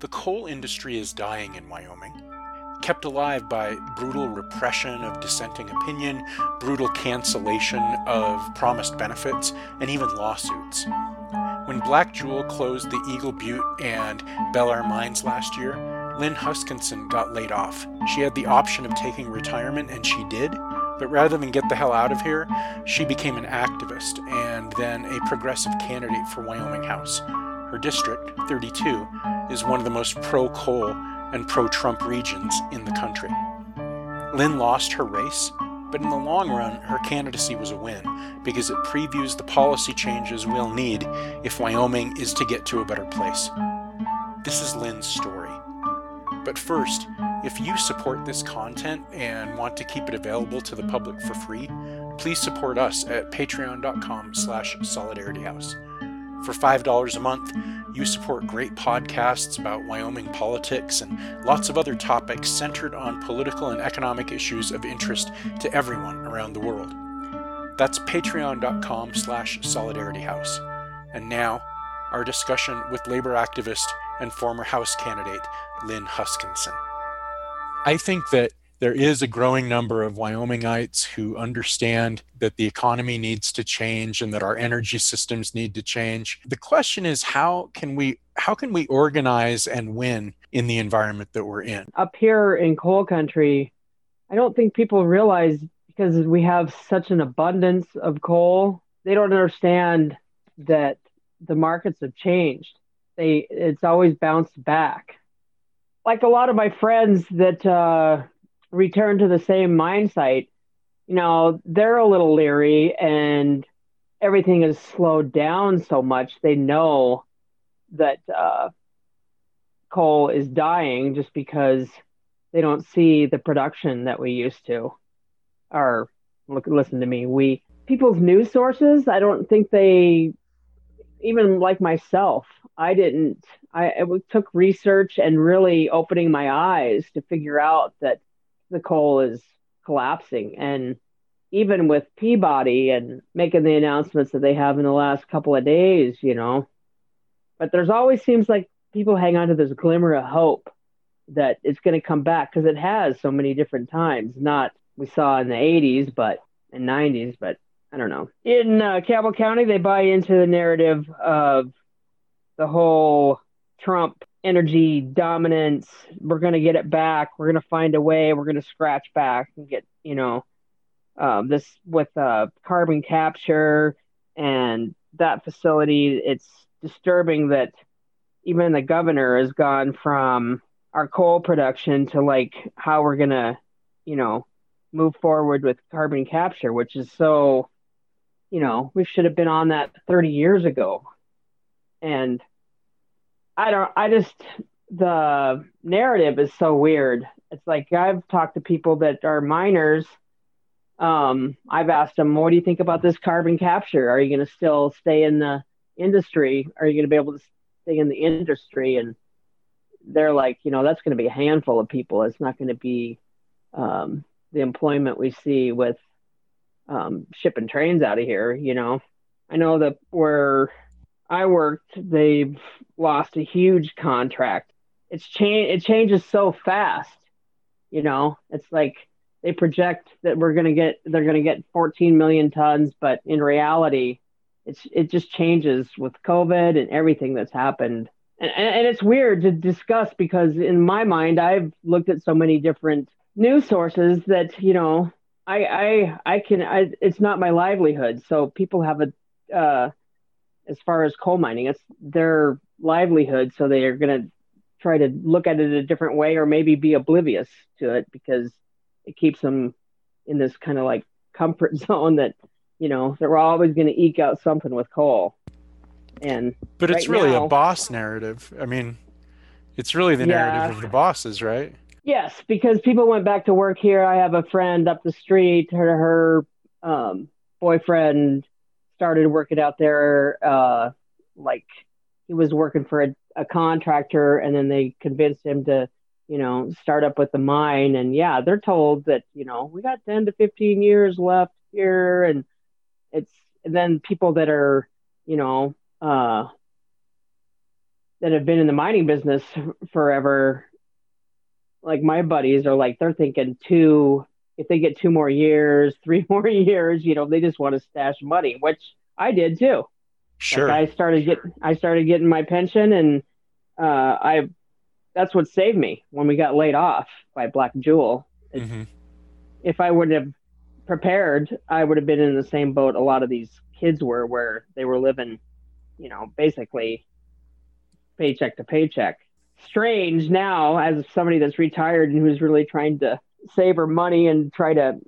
The coal industry is dying in Wyoming, kept alive by brutal repression of dissenting opinion, brutal cancellation of promised benefits, and even lawsuits. When Black Jewel closed the Eagle Butte and Belle Ayr mines last year, Lynn Huskinson got laid off. She had the option of taking retirement, and she did, but rather than get the hell out of here, she became an activist and then a progressive candidate for Wyoming House. Her district, 32, is one of the most pro coal and pro Trump regions in the country. Lynn lost her race, but in the long run, her candidacy was a win because it previews the policy changes we'll need if Wyoming is to get to a better place. This is Lynn's story. But first, if you support this content and want to keep it available to the public for free, please support us at patreon.com slash solidarityhouse. For $5 a month, you support great podcasts about Wyoming politics and lots of other topics centered on political and economic issues of interest to everyone around the world. That's patreon.com slash solidarityhouse. And now, our discussion with labor activist and former House candidate Lynn Huskinson. I think that there is a growing number of Wyomingites who understand that the economy needs to change and that our energy systems need to change. The question is how can we how can we organize and win in the environment that we're in? Up here in coal country, I don't think people realize because we have such an abundance of coal, they don't understand that the markets have changed. They it's always bounced back. Like a lot of my friends that uh, return to the same mine site, you know, they're a little leery and everything is slowed down so much. They know that uh, coal is dying just because they don't see the production that we used to. Or look, listen to me, we people's news sources. I don't think they even like myself. I didn't. I it took research and really opening my eyes to figure out that the coal is collapsing. And even with Peabody and making the announcements that they have in the last couple of days, you know, but there's always seems like people hang on to this glimmer of hope that it's going to come back because it has so many different times. Not we saw in the 80s, but in 90s, but I don't know. In uh, Campbell County, they buy into the narrative of the whole Trump energy dominance. We're going to get it back. We're going to find a way. We're going to scratch back and get, you know, um, this with uh, carbon capture and that facility. It's disturbing that even the governor has gone from our coal production to like how we're going to, you know, move forward with carbon capture, which is so, you know, we should have been on that 30 years ago. And I don't. I just the narrative is so weird. It's like I've talked to people that are miners. Um, I've asked them, "What do you think about this carbon capture? Are you going to still stay in the industry? Are you going to be able to stay in the industry?" And they're like, you know, that's going to be a handful of people. It's not going to be um, the employment we see with um, shipping trains out of here. You know, I know that we're I worked, they've lost a huge contract. It's change. It changes so fast. You know, it's like they project that we're going to get they're going to get 14 million tons, but in reality, it's it just changes with COVID and everything that's happened. And, and it's weird to discuss because in my mind, I've looked at so many different news sources that you know I I I can I, it's not my livelihood. So people have a uh, as far as coal mining. It's their livelihood, so they are going to try to look at it a different way or maybe be oblivious to it because it keeps them in this kind of like comfort zone that you know they're always going to eke out something with coal. And but it's really now, a boss narrative. I mean, it's really the Yeah. narrative of the bosses, right? Yes, because people went back to work here. I have a friend up the street. Her her um, boyfriend started working out there. Uh, like he was working for a, a contractor, and then they convinced him to, you know, start up with the mine. And yeah, they're told that you know we got ten to fifteen years left here, and it's and then people that are, you know, uh, that have been in the mining business forever, like my buddies are like they're thinking two if they get two more years, three more years, you know, they just want to stash money, which I did too. Sure. Like I started getting I started getting my pension and uh, I that's what saved me when we got laid off by Black Jewel. Mm-hmm. If I would have prepared, I would have been in the same boat a lot of these kids were, where they were living, you know, basically paycheck to paycheck. Strange now, as somebody that's retired and who's really trying to save her money and try to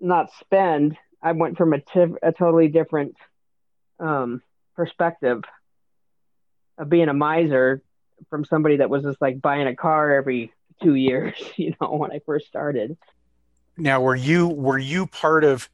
not spend. I went from a, t- a totally different um, perspective of being a miser from somebody that was just like buying a car every two years, you know, when I first started. Now, were you were you part of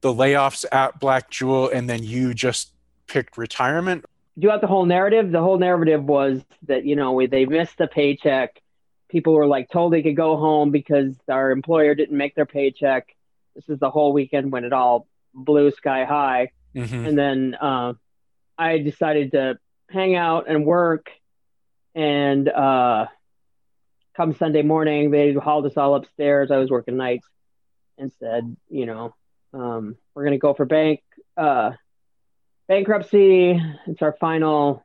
the layoffs at Black Jewel, and then you just picked retirement? Do you want the whole narrative? The whole narrative was that you know they missed the paycheck. People were like told they could go home because our employer didn't make their paycheck. This is the whole weekend when it all blew sky high, mm-hmm. and then uh, I decided to hang out and work. And uh, come Sunday morning, they hauled us all upstairs. I was working nights and said, you know, um, we're going to go for bank uh, bankruptcy. It's our final.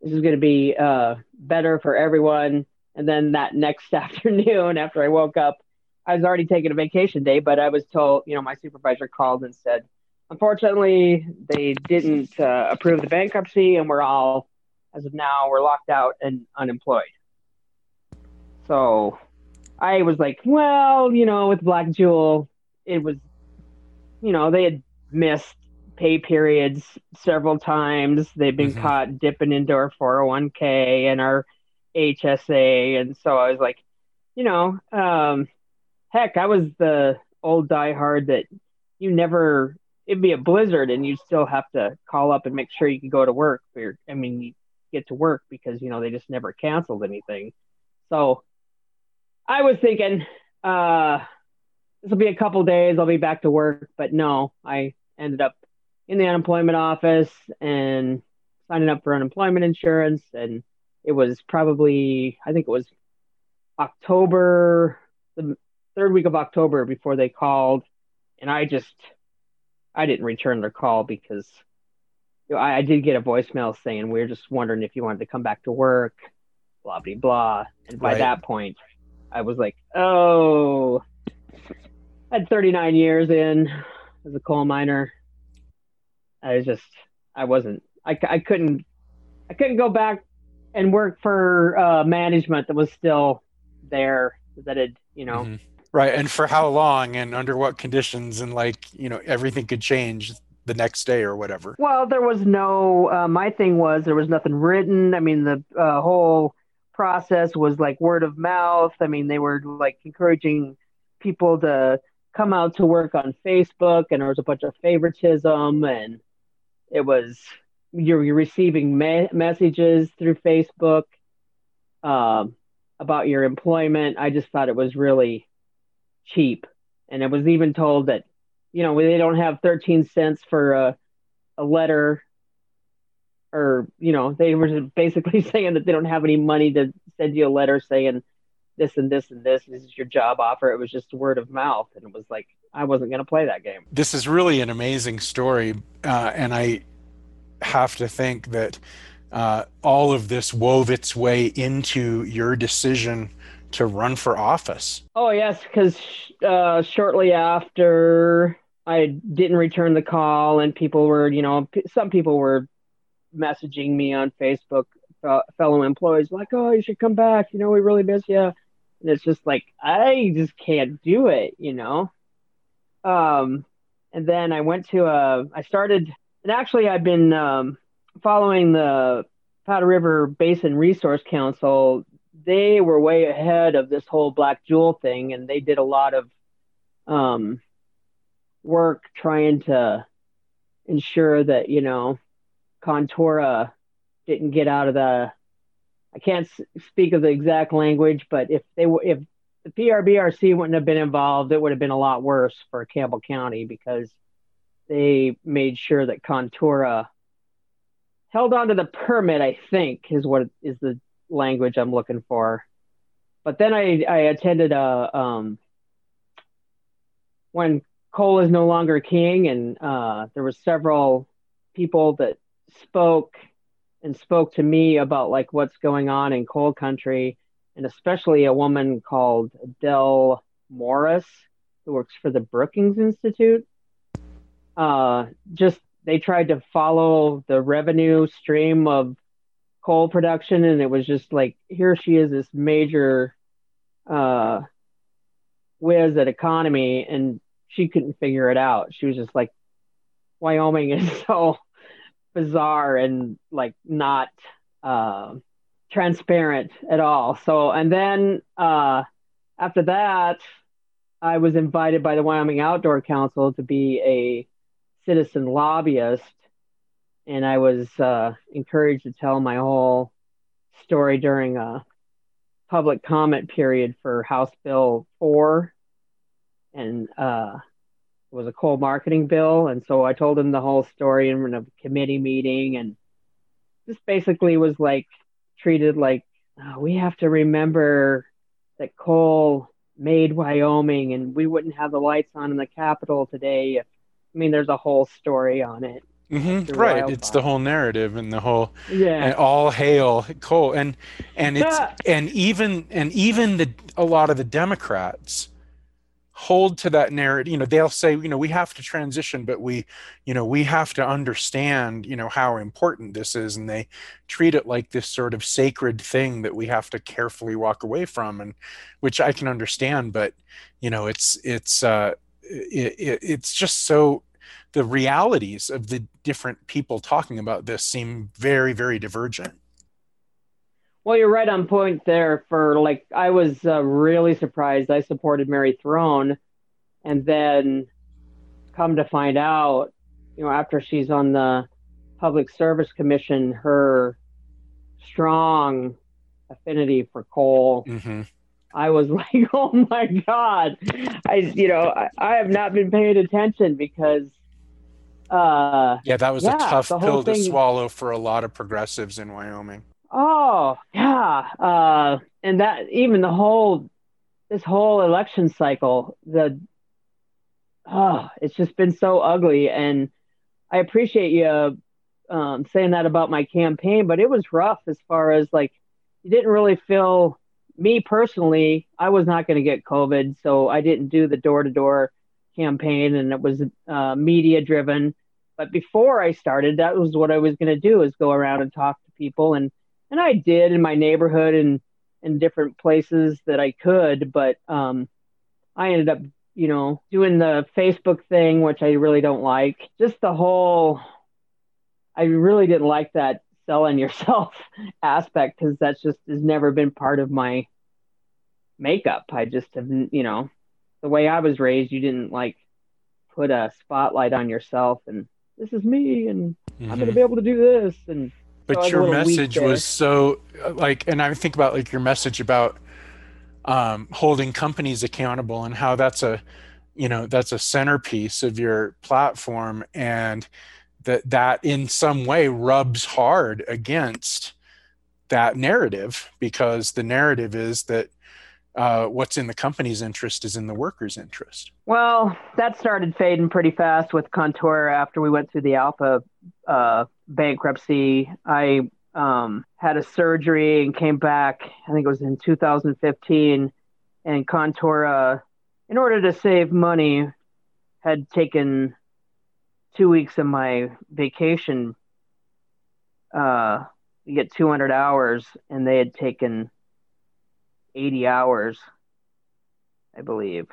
This is going to be uh, better for everyone. And then that next afternoon, after I woke up, I was already taking a vacation day, but I was told, you know, my supervisor called and said, unfortunately, they didn't uh, approve the bankruptcy, and we're all, as of now, we're locked out and unemployed. So I was like, well, you know, with Black Jewel, it was, you know, they had missed pay periods several times. They've been mm-hmm. caught dipping into our 401k and our HSA. And so I was like, you know, um, heck, I was the old diehard that you never, it'd be a blizzard and you still have to call up and make sure you can go to work. For, I mean, you get to work because, you know, they just never canceled anything. So I was thinking, uh, this will be a couple days. I'll be back to work. But no, I ended up in the unemployment office and signing up for unemployment insurance. And it was probably, I think it was October, the third week of October before they called. And I just, I didn't return their call because you know, I, I, did get a voicemail saying, we are just wondering if you wanted to come back to work, blah, blah, blah. And by right. that point, I was like, oh, I had 39 years in as a coal miner. I was just, I wasn't, I, I couldn't, I couldn't go back and work for uh, management that was still there that had, you know. Mm-hmm. Right. And for how long and under what conditions and like, you know, everything could change the next day or whatever. Well, there was no, uh, my thing was there was nothing written. I mean, the uh, whole process was like word of mouth. I mean, they were like encouraging people to come out to work on Facebook, and there was a bunch of favoritism, and it was you're, you're receiving me- messages through Facebook um, about your employment. I just thought it was really cheap, and I was even told that you know they don't have 13 cents for a, a letter or you know they were basically saying that they don't have any money to send you a letter saying this and this and this this is your job offer. It was just word of mouth. And it was like i wasn't going to play that game. This is really an amazing story uh, and i have to think that uh, all of this wove its way into your decision to run for office oh yes because uh, shortly after i didn't return the call and people were you know some people were messaging me on Facebook, uh, fellow employees, like, "Oh, you should come back. You know, we really miss you." And it's just like I just can't do it, you know. Um, and then I went to a. I started, and actually, I've been um, following the Powder River Basin Resource Council. They were way ahead of this whole Black Jewel thing, and they did a lot of um, work trying to ensure that you know Contura didn't get out of the. I can't speak of the exact language, but if they were, if the PRBRC wouldn't have been involved, it would have been a lot worse for Campbell County because they made sure that Contura held on to the permit. I think is what is the language I'm looking for. But then I I attended a um when coal is no longer king, and uh, there were several people that spoke and spoke to me about like what's going on in coal country, and especially a woman called Adele Morris who works for the Brookings Institute. Uh, just they tried to follow the revenue stream of coal production, and it was just like here she is, this major uh, whiz at economy, and she couldn't figure it out. She was just like, Wyoming is so bizarre and like not uh, transparent at all. So, and then uh, after that, I was invited by the Wyoming Outdoor Council to be a citizen lobbyist, and I was uh, encouraged to tell my whole story during a public comment period for House Bill 4 and uh, it was a coal marketing bill. And so I told him the whole story in a committee meeting and just basically was like treated like oh, we have to remember that coal made Wyoming and we wouldn't have the lights on in the Capitol today. If, I mean, there's a whole story on it. Mm-hmm. Right, it's the whole narrative and the whole yeah. And all hail coal and and it's and even and even the a lot of the Democrats hold to that narrative you know they'll say you know we have to transition but we you know we have to understand you know how important this is and they treat it like this sort of sacred thing that we have to carefully walk away from and which i can understand but you know it's it's uh it, it, it's just so the realities of the different people talking about this seem very very divergent well, you're right on point there. For like, I was uh, really surprised. I supported Mary Throne, and then come to find out, you know, after she's on the Public Service Commission, her strong affinity for coal. Mm-hmm. I was like, oh my god, I you know I, I have not been paying attention because. Uh, yeah, that was yeah, a tough pill to swallow for a lot of progressives in Wyoming. Oh yeah, uh, and that even the whole this whole election cycle, the oh, it's just been so ugly. And I appreciate you um, saying that about my campaign, but it was rough as far as like you didn't really feel me personally. I was not going to get COVID, so I didn't do the door to door campaign, and it was uh, media driven. But before I started, that was what I was going to do: is go around and talk to people and and I did in my neighborhood and in different places that I could, but um, I ended up, you know, doing the Facebook thing, which I really don't like. Just the whole, I really didn't like that selling yourself aspect because that's just has never been part of my makeup. I just have, you know, the way I was raised, you didn't like put a spotlight on yourself and this is me and mm-hmm. I'm going to be able to do this and but so your message was so like and i think about like your message about um, holding companies accountable and how that's a you know that's a centerpiece of your platform and that that in some way rubs hard against that narrative because the narrative is that uh, what's in the company's interest is in the worker's interest. Well, that started fading pretty fast with Contura after we went through the Alpha uh, bankruptcy. I um, had a surgery and came back. I think it was in 2015, and Contura, in order to save money, had taken two weeks of my vacation. Uh, you get 200 hours, and they had taken 80 hours, I believe,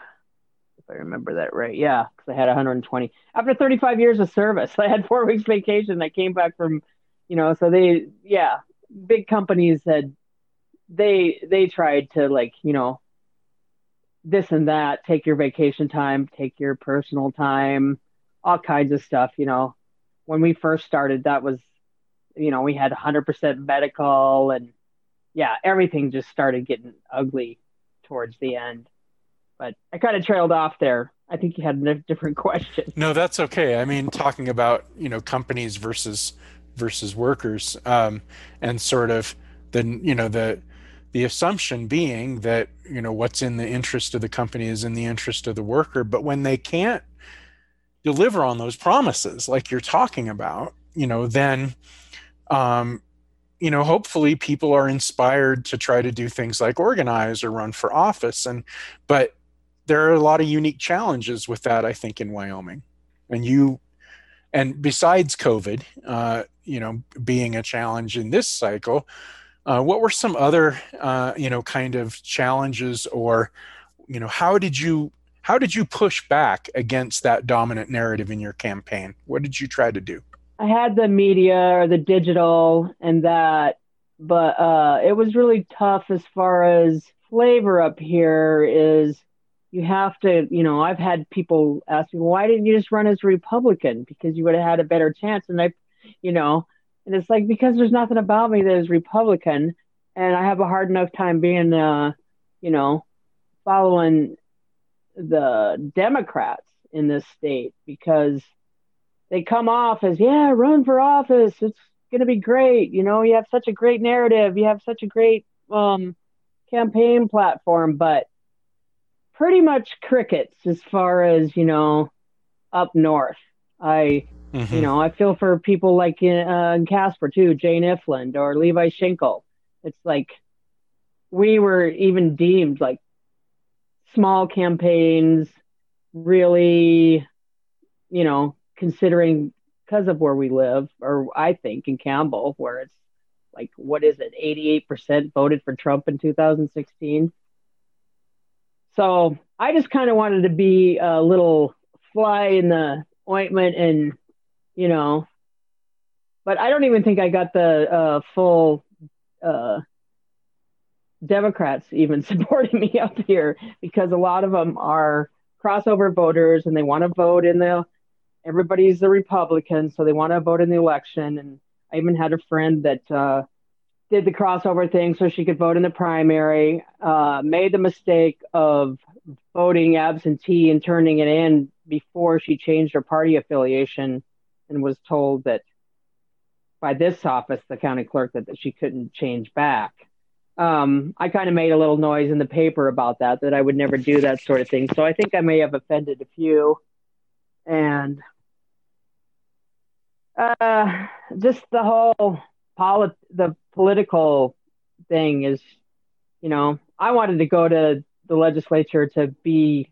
if I remember that right. Yeah, because I had 120 after 35 years of service. I had four weeks vacation. I came back from, you know, so they, yeah, big companies had, they they tried to like, you know, this and that. Take your vacation time, take your personal time, all kinds of stuff. You know, when we first started, that was, you know, we had 100% medical and yeah, everything just started getting ugly towards the end. But I kind of trailed off there. I think you had a different question. No, that's okay. I mean, talking about you know companies versus versus workers, um, and sort of the you know the the assumption being that you know what's in the interest of the company is in the interest of the worker. But when they can't deliver on those promises, like you're talking about, you know, then um, you know hopefully people are inspired to try to do things like organize or run for office. And but there are a lot of unique challenges with that i think in wyoming. And you and besides covid uh, you know being a challenge in this cycle uh, what were some other uh, you know kind of challenges or you know how did you how did you push back against that dominant narrative in your campaign what did you try to do I had the media or the digital and that, but uh, it was really tough as far as flavor up here is you have to, you know, I've had people ask me, why didn't you just run as a Republican? Because you would have had a better chance. And I, you know, and it's like, because there's nothing about me that is Republican. And I have a hard enough time being, uh, you know, following the Democrats in this state because they come off as, yeah, run for office. It's going to be great. You know, you have such a great narrative. You have such a great um, campaign platform, but pretty much crickets as far as, you know, up north. I, mm-hmm. you know, I feel for people like in, uh, in Casper too, Jane Ifland or Levi Schinkel. It's like we were even deemed like small campaigns, really, you know, considering because of where we live, or I think in Campbell, where it's like, what is it, 88% voted for Trump in 2016. So I just kind of wanted to be a little fly in the ointment and, you know, but I don't even think I got the uh, full uh, Democrats even supporting me up here because a lot of them are crossover voters and they want to vote in the everybody's a Republican, so they want to vote in the election. And I even had a friend that uh, did the crossover thing so she could vote in the primary, uh, made the mistake of voting absentee and turning it in before she changed her party affiliation and was told that by this office, the county clerk, that, that she couldn't change back. Um, I kind of made a little noise in the paper about that, that I would never do that sort of thing. So I think I may have offended a few. And uh, just the whole polit- the political thing is, you know, I wanted to go to the legislature to be.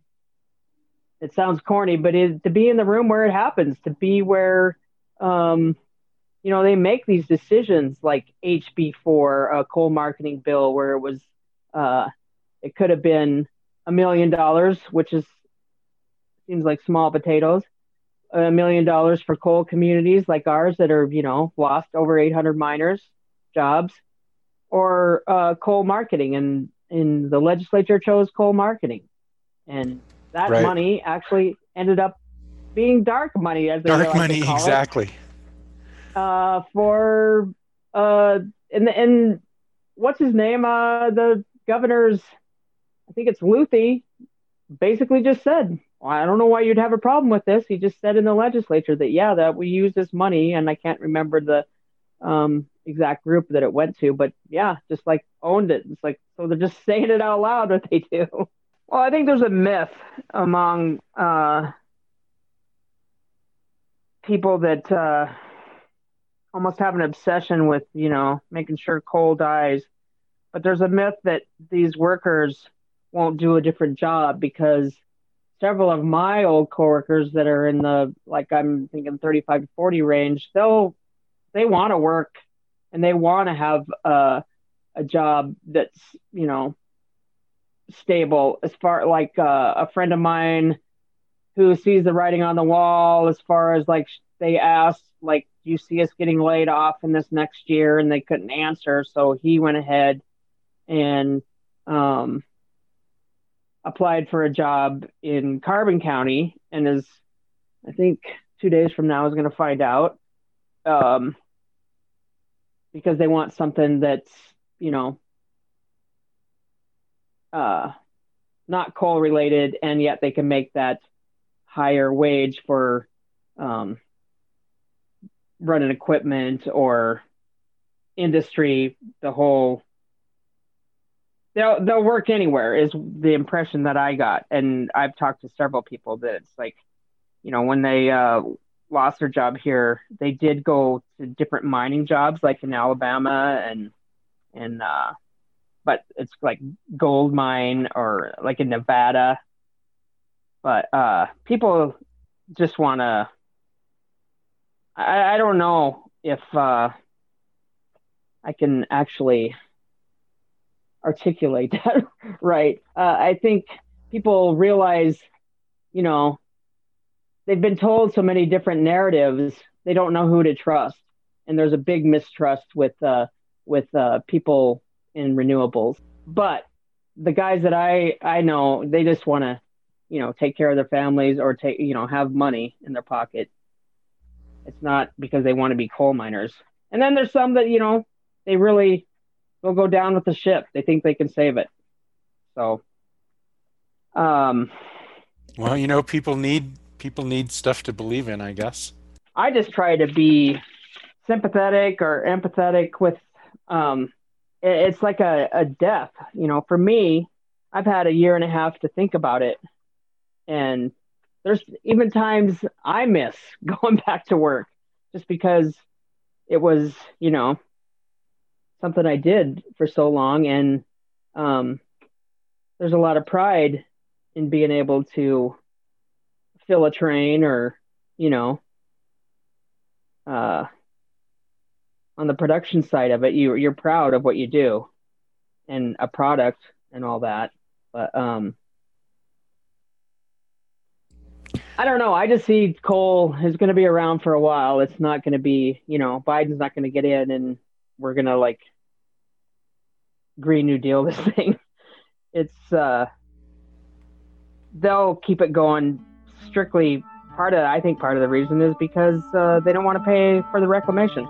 It sounds corny, but it, to be in the room where it happens, to be where, um, you know, they make these decisions like HB4, a coal marketing bill, where it was, uh, it could have been a million dollars, which is seems like small potatoes, a million dollars for coal communities like ours that are, you know, lost over 800 miners jobs, or uh, coal marketing. And in the legislature chose coal marketing, and that right. money actually ended up being dark money, as dark like money, exactly. It, uh, for uh, and and what's his name? Uh, the governor's, I think it's Luthi, basically just said well, I don't know why you'd have a problem with this. He just said in the legislature that yeah, that we use this money, and I can't remember the um, exact group that it went to, but yeah, just like owned it. It's like so they're just saying it out loud what they do. Well, I think there's a myth among uh, people that uh, almost have an obsession with you know making sure coal dies, but there's a myth that these workers won't do a different job because several of my old coworkers that are in the like I'm thinking 35 to 40 range, they'll they want to work and they want to have a a job that's you know stable. As far like uh, a friend of mine who sees the writing on the wall, as far as like they asked like, "Do you see us getting laid off in this next year?" and they couldn't answer, so he went ahead and um applied for a job in Carbon County and is, I think, two days from now is going to find out um, because they want something that's, you know, uh, not coal related, and yet they can make that higher wage for um, running equipment or industry, the whole they'll they'll work anywhere is the impression that I got, and I've talked to several people that it's like, you know, when they uh, lost their job here, they did go to different mining jobs, like in Alabama and and uh, but it's like gold mine or like in Nevada. But uh, people just want to. I, I don't know if uh, I can actually articulate that right. Uh, I think people realize, you know, they've been told so many different narratives, they don't know who to trust, and there's a big mistrust with uh, with uh, people in renewables. But the guys that I I know, they just want to, you know, take care of their families or take you know have money in their pocket. It's not because they want to be coal miners. And then there's some that you know they really they'll go down with the ship. They think they can save it. So, um, well, you know, people need people need stuff to believe in. I guess. I just try to be sympathetic or empathetic with. Um, it's like a, a death, you know. For me, I've had a year and a half to think about it, and there's even times I miss going back to work just because it was, you know, something I did for so long, and um, there's a lot of pride in being able to fill a train or you know uh, on the production side of it you you're proud of what you do and a product and all that. But um I don't know. I just see coal is going to be around for a while. It's not going to be, you know, Biden's not going to get in and we're going to like Green New Deal this thing. It's uh, they'll keep it going strictly. Part of I think part of the reason is because uh, they don't want to pay for the reclamation.